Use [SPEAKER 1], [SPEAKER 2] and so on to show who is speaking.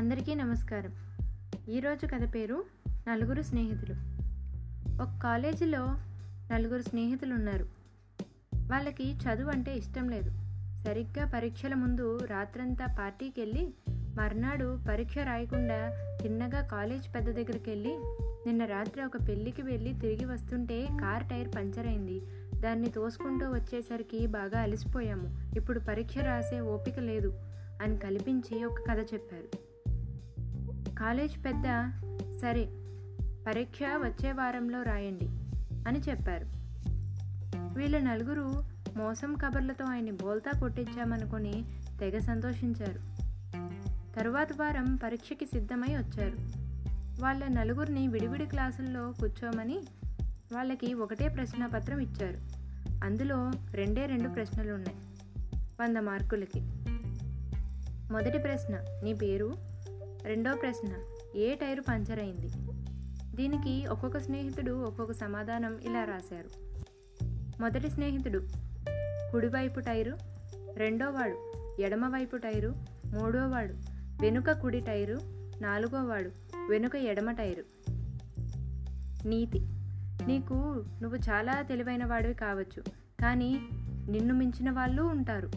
[SPEAKER 1] అందరికీ నమస్కారం. ఈరోజు కథ పేరు నలుగురు స్నేహితులు. ఒక కాలేజీలో నలుగురు స్నేహితులు ఉన్నారు. వాళ్ళకి చదువు అంటే ఇష్టం లేదు. సరిగ్గా పరీక్షల ముందు రాత్రంతా పార్టీకి వెళ్ళి మర్నాడు పరీక్ష రాయకుండా తిన్నగా కాలేజ్ పెద్ద దగ్గరికి వెళ్ళి నిన్న రాత్రి ఒక పెళ్ళికి వెళ్ళి తిరిగి వస్తుంటే కార్ టైర్ పంచర్ అయింది. దాన్ని తోసుకుంటూ వచ్చేసరికి బాగా అలసిపోయాము. ఇప్పుడు పరీక్ష రాసే ఓపిక లేదు అని కల్పించి ఒక కథ చెప్పారు. కాలేజ్ పెద్ద సరే పరీక్ష వచ్చే వారంలో రాయండి అని చెప్పారు. వీళ్ళ నలుగురు మోసం కబర్లతో ఆయన్ని బోల్తా కొట్టించామనుకొని తెగ సంతోషించారు. తరువాత వారం పరీక్షకి సిద్ధమై వచ్చారు. వాళ్ళ నలుగురిని విడివిడి క్లాసుల్లో కూర్చోమని వాళ్ళకి ఒకటే ప్రశ్నపత్రం ఇచ్చారు. అందులో రెండే రెండు ప్రశ్నలు ఉన్నాయి. వంద మార్కులకి. మొదటి ప్రశ్న నీ పేరు? రెండో ప్రశ్న ఏ టైరు పంచర్ అయింది? దీనికి ఒక్కొక్క స్నేహితుడు ఒక్కొక్క సమాధానం ఇలా రాశారు. మొదటి స్నేహితుడు కుడివైపు టైరు రెండోవాడు ఎడమవైపు టైరు మూడోవాడు వెనుక కుడి టైరు నాలుగోవాడు వెనుక ఎడమ టైరు. నీతి నీకు నువ్వు చాలా తెలివైన వాడివి కావచ్చు కానీ నిన్ను మించిన వాళ్ళు ఉంటారు.